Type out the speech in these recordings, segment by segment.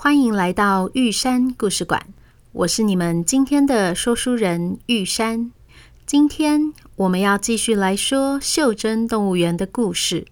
欢迎来到玉山故事馆。我是你们今天的说书人玉山。今天我们要继续来说袖珍动物园的故事。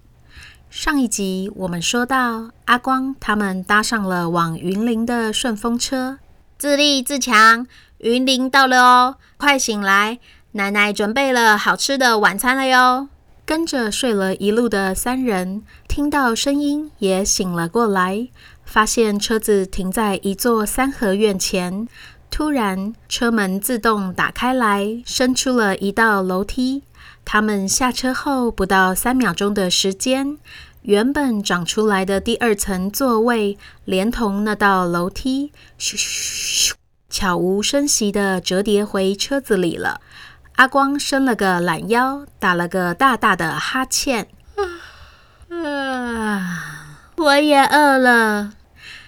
上一集我们说到，阿光他们搭上了往云林的顺风车，自立自强，云林到了哦，快醒来！奶奶准备了好吃的晚餐了哟！跟着睡了一路的三人，听到声音也醒了过来，发现车子停在一座三合院前。突然，车门自动打开来，伸出了一道楼梯。他们下车后，不到三秒钟的时间，原本长出来的第二层座位，连同那道楼梯，咻咻咻，悄无声息地折叠回车子里了。阿光伸了个懒腰，打了个大大的哈欠。啊，我也饿了。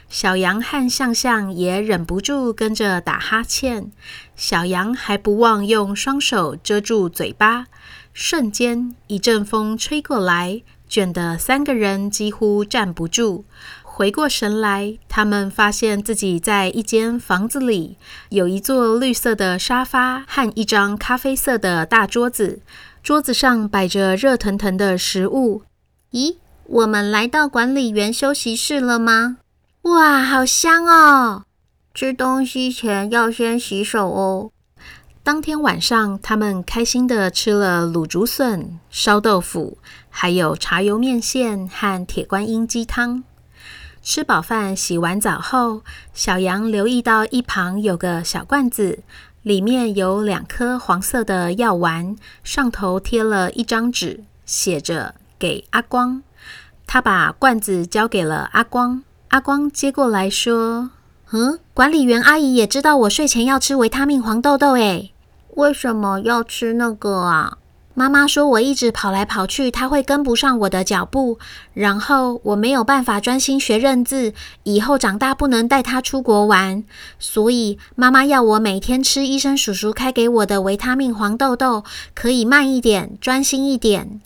小羊和象象也忍不住跟着打哈欠。小羊还不忘用双手遮住嘴巴。瞬间，一阵风吹过来，卷得三个人几乎站不住。回过神来，他们发现自己在一间房子里，有一座绿色的沙发和一张咖啡色的大桌子，桌子上摆着热腾腾的食物。咦，我们来到管理员休息室了吗？哇，好香哦！吃东西前要先洗手哦。当天晚上，他们开心地吃了卤竹笋、烧豆腐，还有茶油面线和铁观音鸡汤。吃饱饭、洗完澡后，小羊留意到一旁有个小罐子，里面有两颗黄色的药丸，上头贴了一张纸，写着“给阿光”。他把罐子交给了阿光，阿光接过来说：“嗯，管理员阿姨也知道我睡前要吃维他命黄豆豆，诶，为什么要吃那个啊？”妈妈说：“我一直跑来跑去，她会跟不上我的脚步，然后我没有办法专心学认字。以后长大不能带她出国玩，所以妈妈要我每天吃医生叔叔开给我的维他命黄豆豆，可以慢一点，专心一点。”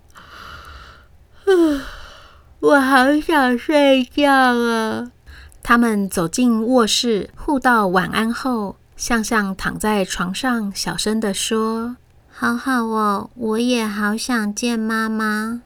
我好想睡觉啊！他们走进卧室，互道晚安后，向向躺在床上，小声地说。好好哦，我也好想见妈妈。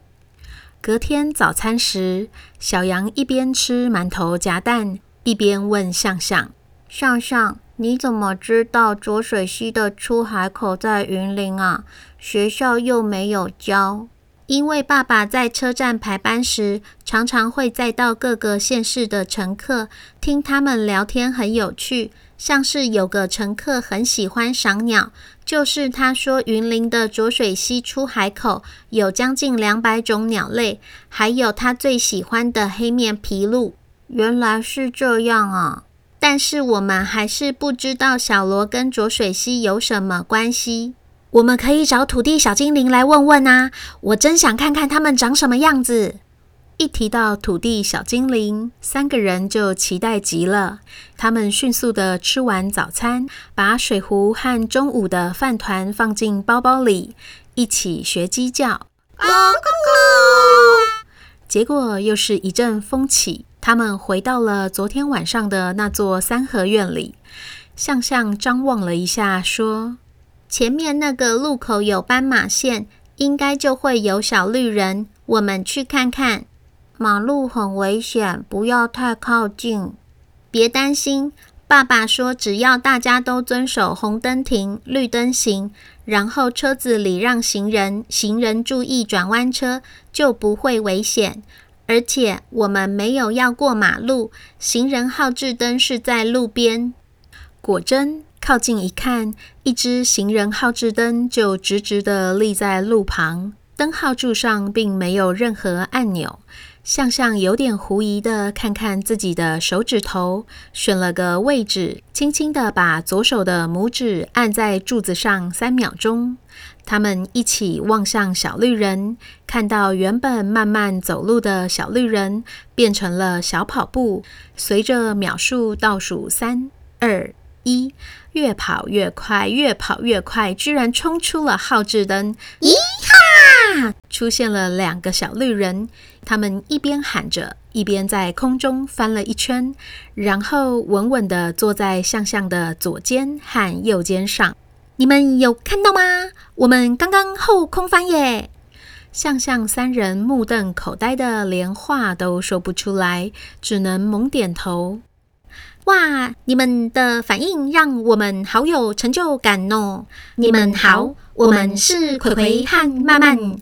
隔天早餐时，小羊一边吃馒头夹蛋，一边问向向：“向向，你怎么知道浊水溪的出海口在云林啊？学校又没有教。”因为爸爸在车站排班时，常常会载到各个县市的乘客，听他们聊天很有趣。像是有个乘客很喜欢赏鸟，就是他说云林的浊水溪出海口有将近两百种鸟类，还有他最喜欢的黑面琵鹭。原来是这样啊！但是我们还是不知道小罗跟浊水溪有什么关系。我们可以找土地小精灵来问问啊！我真想看看他们长什么样子。一提到土地小精灵，三个人就期待极了。他们迅速地吃完早餐，把水壶和中午的饭团放进包包里，一起学鸡叫。咕咕咕！结果又是一阵风起，他们回到了昨天晚上的那座三合院里。向向张望了一下，说：“前面那个路口有斑马线，应该就会有小绿人。我们去看看。”马路很危险，不要太靠近。别担心，爸爸说只要大家都遵守红灯停，绿灯行，然后车子礼让行人，行人注意转弯车，就不会危险。而且我们没有要过马路，行人号志灯是在路边。果真，靠近一看，一只行人号志灯就直直的立在路旁，灯号柱上并没有任何按钮。向向有点狐疑的看看自己的手指头，选了个位置，轻轻的把左手的拇指按在柱子上三秒钟。他们一起望向小绿人，看到原本慢慢走路的小绿人变成了小跑步，随着秒数倒数三二一，越跑越快，越跑越快，居然冲出了号志灯！咦哈！出现了两个小绿人，他们一边喊着，一边在空中翻了一圈，然后稳稳地坐在向向的左肩和右肩上。你们有看到吗？我们刚刚后空翻耶！向向三人目瞪口呆的，连话都说不出来，只能猛点头。哇！你们的反应让我们好有成就感哦！你们好，我们是葵葵和曼曼。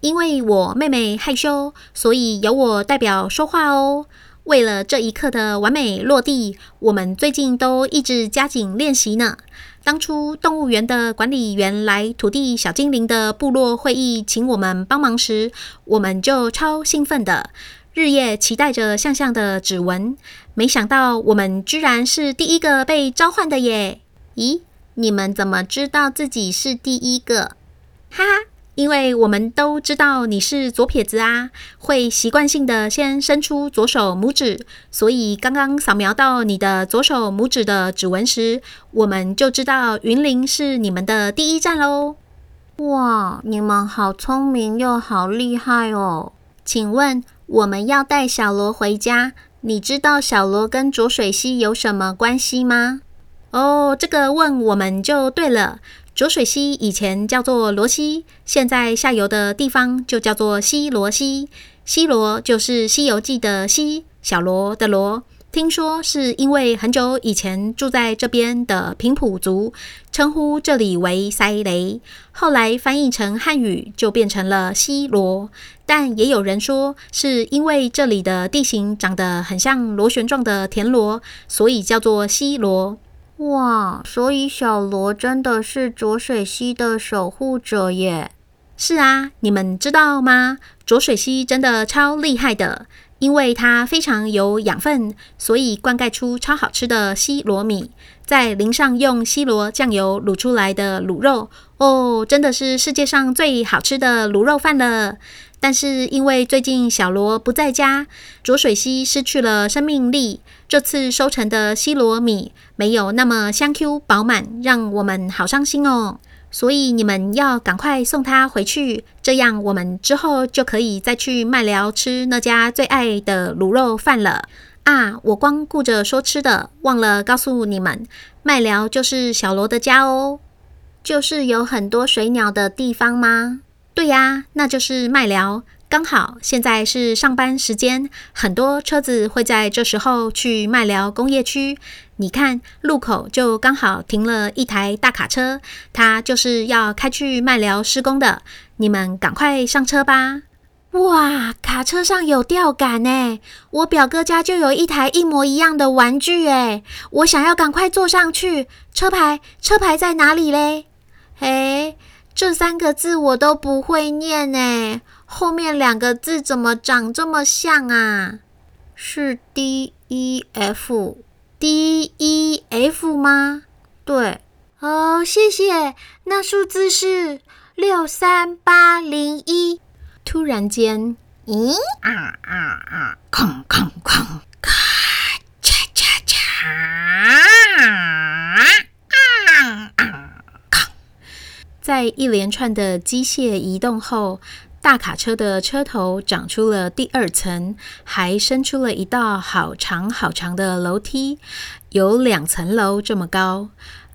因为我妹妹害羞，所以由我代表说话哦。为了这一刻的完美落地，我们最近都一直加紧练习呢。当初动物园的管理员来土地小精灵的部落会议，请我们帮忙时，我们就超兴奋的，日夜期待着向向的指纹。没想到我们居然是第一个被召唤的耶！咦，你们怎么知道自己是第一个？哈哈。因为我们都知道你是左撇子啊，会习惯性的先伸出左手拇指，所以刚刚扫描到你的左手拇指的指纹时，我们就知道云林是你们的第一站喽。哇，你们好聪明又好厉害哦！请问我们要带小罗回家，你知道小罗跟浊水溪有什么关系吗？哦，这个问我们就对了。浊水溪以前叫做罗溪，现在下游的地方就叫做西罗溪。西罗就是《西游记》的西，小罗的罗。听说是因为很久以前住在这边的平埔族称呼这里为塞雷，后来翻译成汉语就变成了西罗。但也有人说是因为这里的地形长得很像螺旋状的田螺，所以叫做西螺。哇，所以小罗真的是浊水溪的守护者耶！是啊，你们知道吗？浊水溪真的超厉害的，因为它非常有养分，所以灌溉出超好吃的西螺米，再淋上用西螺酱油卤出来的卤肉，哦，真的是世界上最好吃的卤肉饭了。但是因为最近小罗不在家，浊水溪失去了生命力。这次收成的西螺米没有那么香 Q 饱满，让我们好伤心哦。所以你们要赶快送他回去，这样我们之后就可以再去麦寮吃那家最爱的卤肉饭了。啊，我光顾着说吃的，忘了告诉你们，麦寮就是小罗的家哦，就是有很多水鸟的地方吗？对呀，那就是麦寮。刚好现在是上班时间，很多车子会在这时候去麦寮工业区。你看，路口就刚好停了一台大卡车，它就是要开去麦寮施工的。你们赶快上车吧！哇，卡车上有吊杆哎！我表哥家就有一台一模一样的玩具哎，我想要赶快坐上去。车牌，车牌在哪里嘞？嘿。这三个字我都不会念诶，后面两个字怎么长这么像啊？是 D E F D E F 吗？对，哦，谢谢。那数字是六三八零一。突然间，咦啊啊啊！哐哐哐！咔嚓嚓嚓！在一连串的机械移动后，大卡车的车头长出了第二层，还伸出了一道好长好长的楼梯，有两层楼这么高。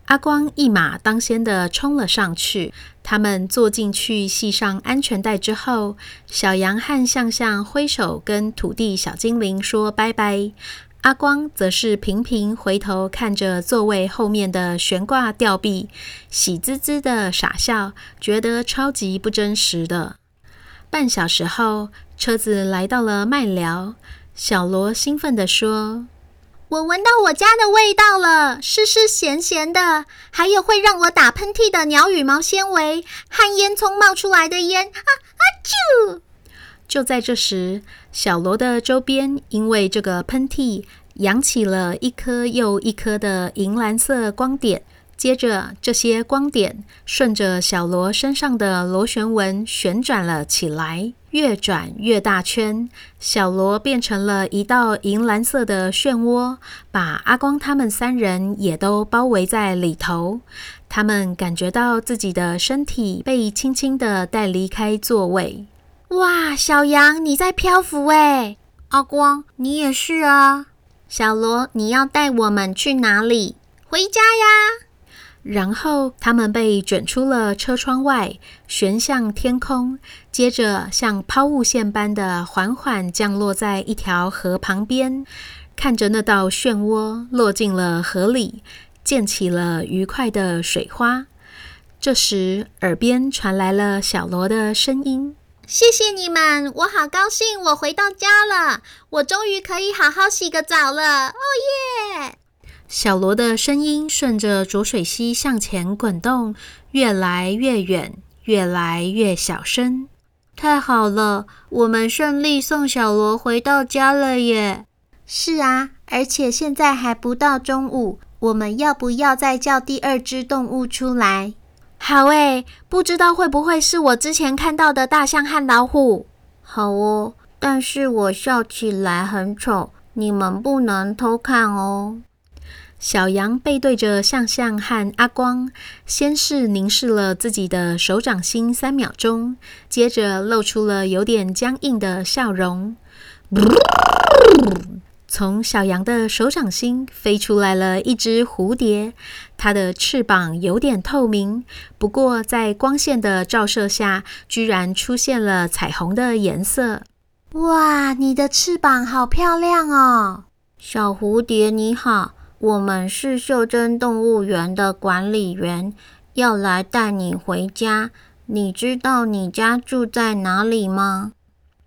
阿光一马当先的冲了上去，他们坐进去，系上安全带之后，小羊和向向挥手跟土地小精灵说拜拜。阿光则是频频回头看着座位后面的悬挂吊臂，喜滋滋的傻笑，觉得超级不真实的。半小时后，车子来到了麦寮，小罗兴奋地说：“我闻到我家的味道了，湿湿咸咸的，还有会让我打喷嚏的鸟羽毛纤维和烟囱冒出来的烟啊啊啾！”就在这时，小罗的周边因为这个喷嚏，扬起了一颗又一颗的银蓝色光点。接着，这些光点顺着小罗身上的螺旋纹旋转了起来，越转越大圈。小罗变成了一道银蓝色的漩涡，把阿光他们三人也都包围在里头。他们感觉到自己的身体被轻轻地带离开座位。哇，小羊，你在漂浮诶！阿光，你也是啊。小罗，你要带我们去哪里？回家呀！然后他们被卷出了车窗外，悬向天空，接着像抛物线般的缓缓降落在一条河旁边，看着那道漩涡落进了河里，溅起了愉快的水花。这时，耳边传来了小罗的声音。谢谢你们，我好高兴，我回到家了，我终于可以好好洗个澡了，哦耶！小罗的声音顺着浊水溪向前滚动，越来越远，越来越小声。太好了，我们顺利送小罗回到家了耶！是啊，而且现在还不到中午，我们要不要再叫第二只动物出来？好诶，不知道会不会是我之前看到的大象和老虎？好哦，但是我笑起来很丑，你们不能偷看哦。小羊背对着向向和阿光，先是凝视了自己的手掌心三秒钟，接着露出了有点僵硬的笑容。从小羊的手掌心飞出来了一只蝴蝶，它的翅膀有点透明，不过在光线的照射下，居然出现了彩虹的颜色。哇，你的翅膀好漂亮哦！小蝴蝶你好，我们是袖珍动物园的管理员，要来带你回家。你知道你家住在哪里吗？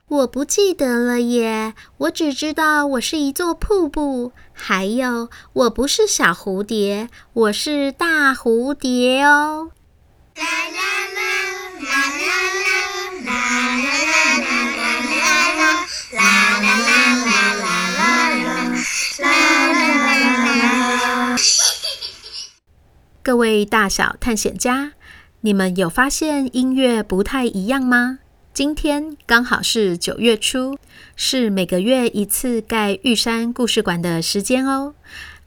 我不记得了耶，我只知道我是一座瀑布，还有我不是小蝴蝶，我是大蝴蝶哦。啦啦啦啦啦啦啦啦啦啦各位大小探险家，你们有发现音乐不太一样吗？今天刚好是九月初，是每个月一次盖玉山故事馆的时间哦。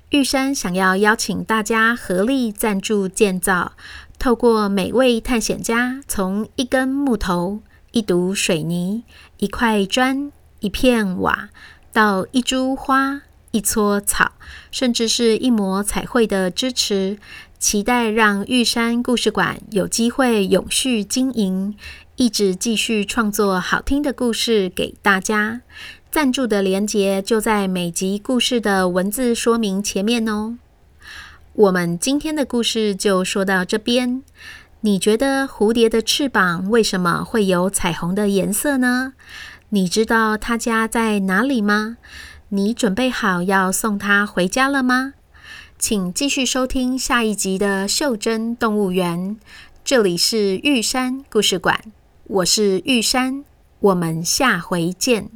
玉山想要邀请大家合力赞助建造，透过每位探险家从一根木头、一堵水泥、一块砖、一片瓦，到一株花、一撮草，甚至是一抹彩绘的支持，期待让玉山故事馆有机会永续经营。一直继续创作好听的故事给大家，赞助的连结就在每集故事的文字说明前面哦。我们今天的故事就说到这边。你觉得蝴蝶的翅膀为什么会有彩虹的颜色呢？你知道它家在哪里吗？你准备好要送它回家了吗？请继续收听下一集的《袖珍动物园》，这里是玉山故事馆。我是玉山，我们下回见。